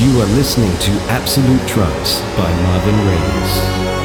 You are listening to Absolute Trance by Marvin Reyes.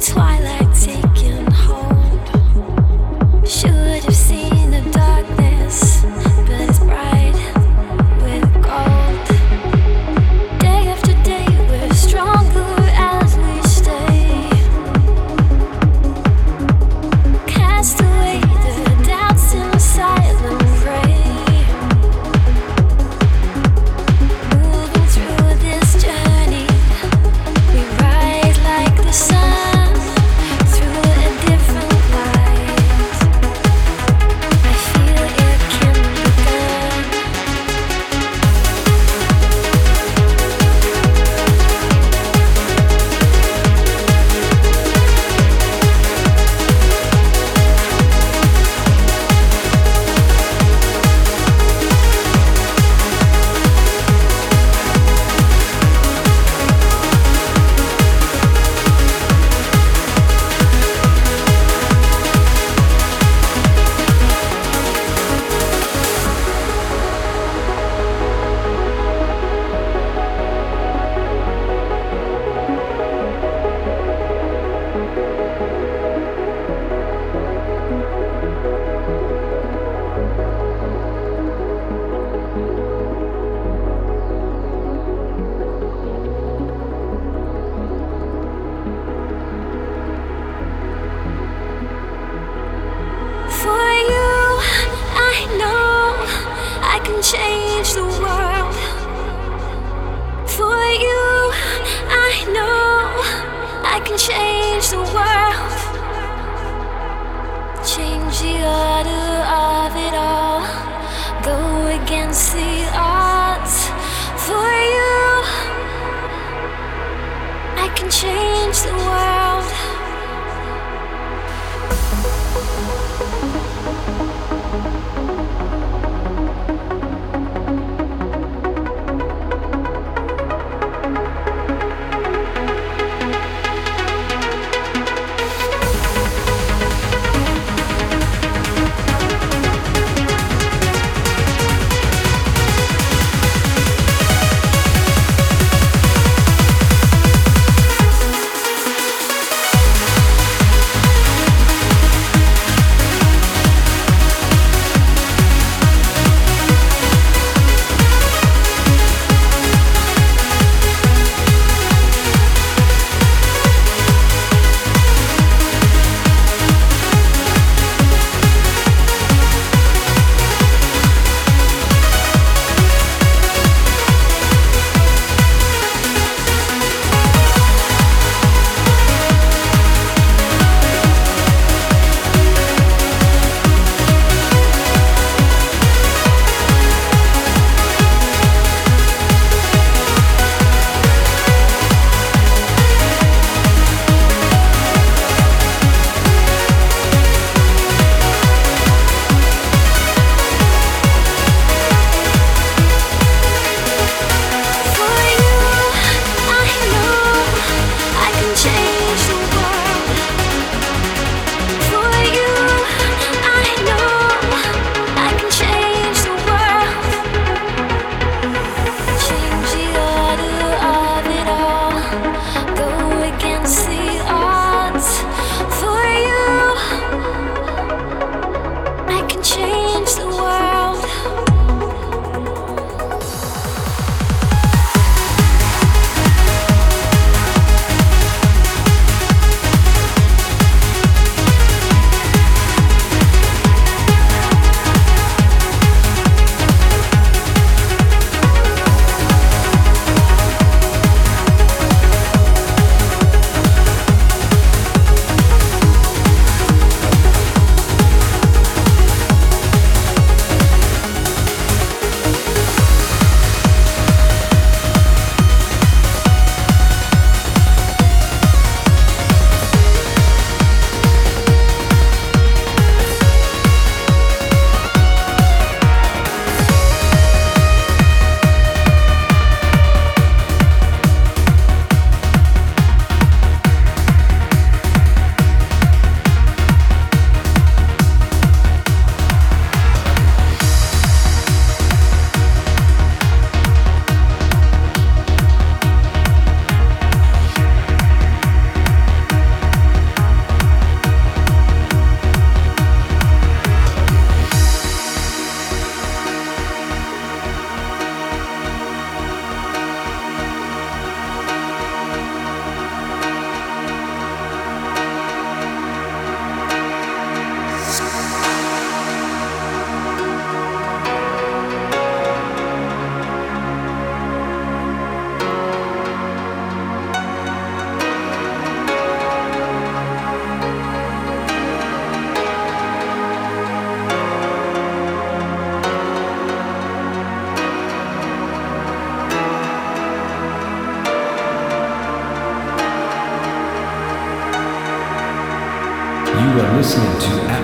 twilight.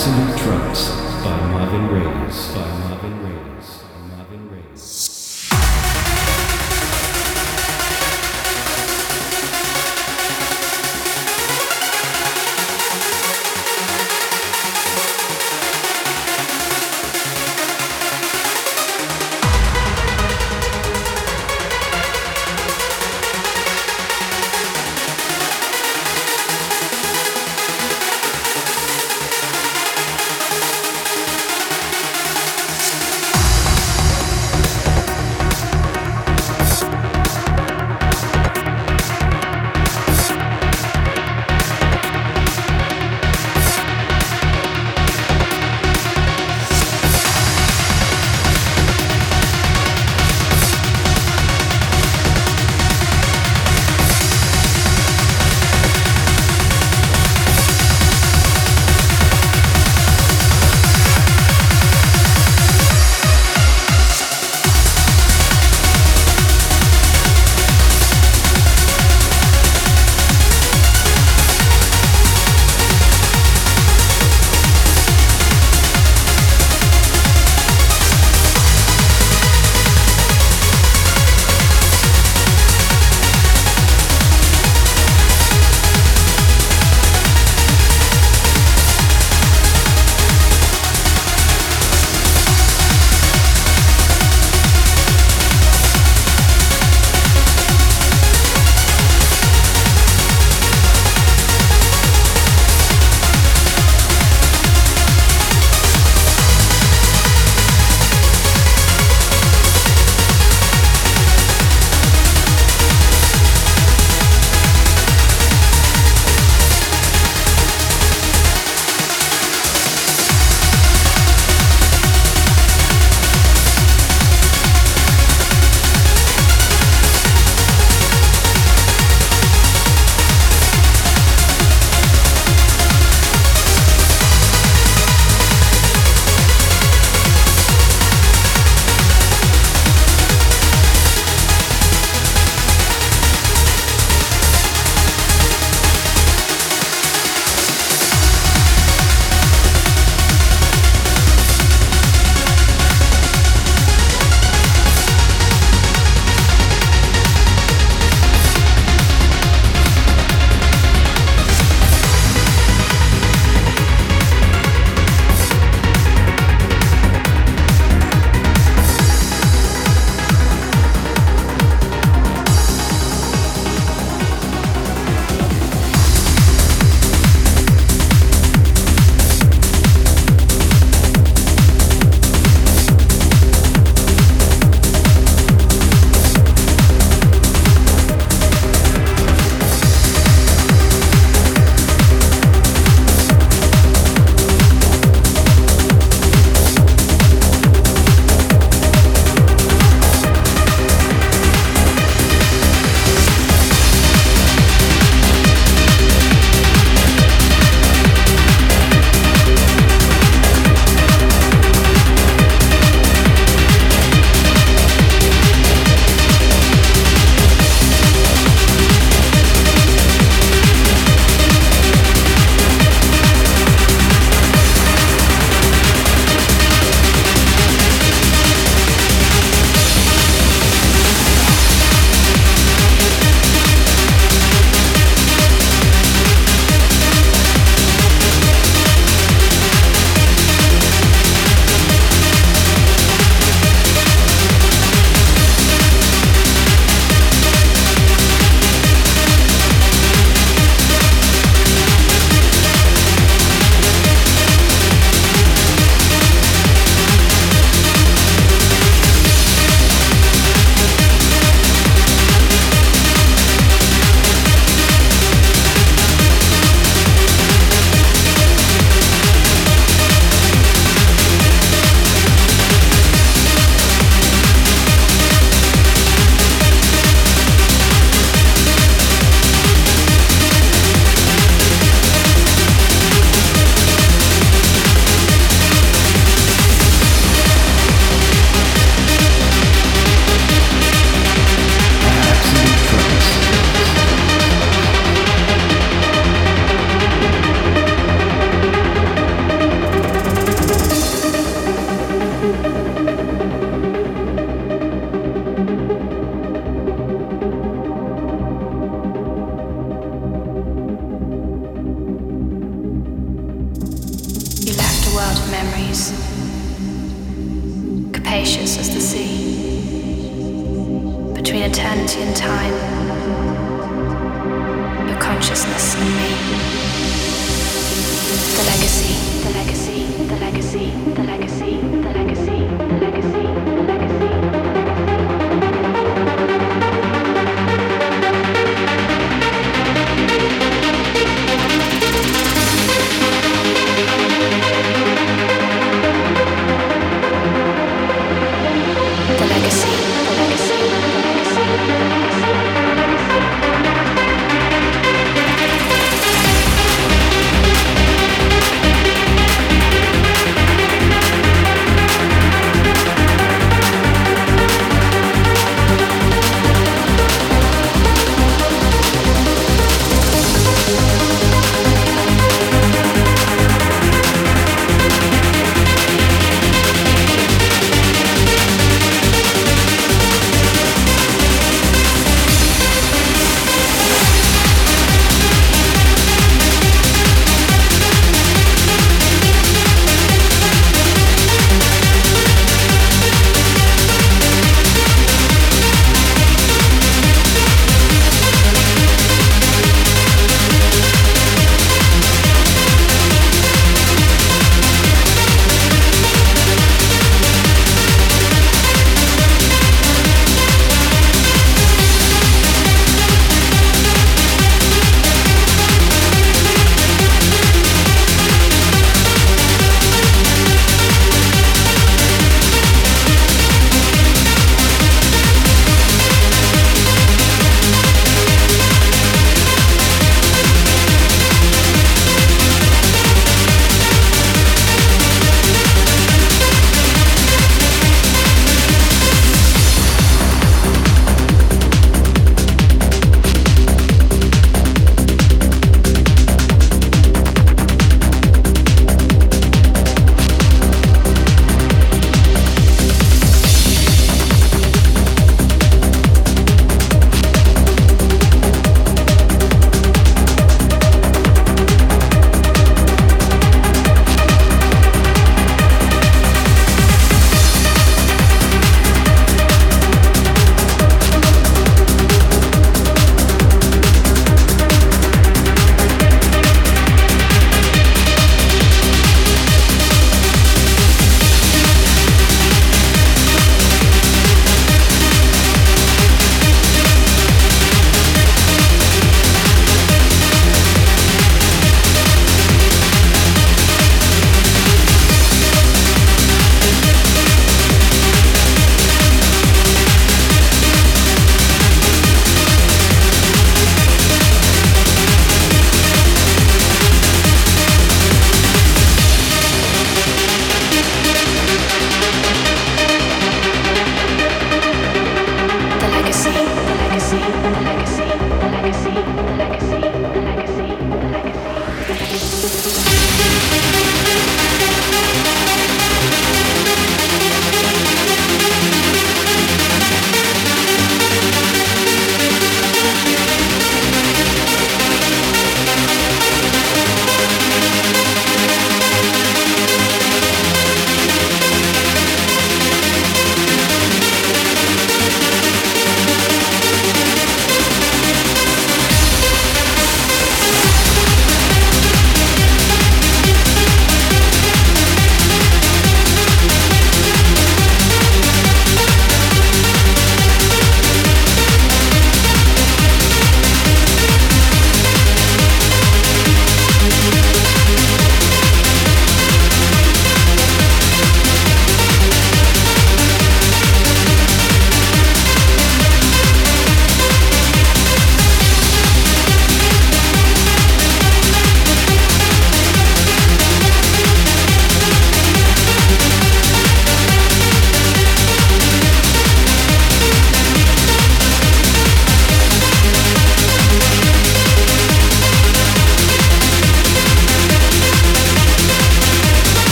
Absolute Trance by Marvin Reyes. By Marvin Reyes.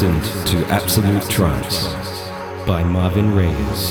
Listened to Absolute Trance by Marvin Reyes.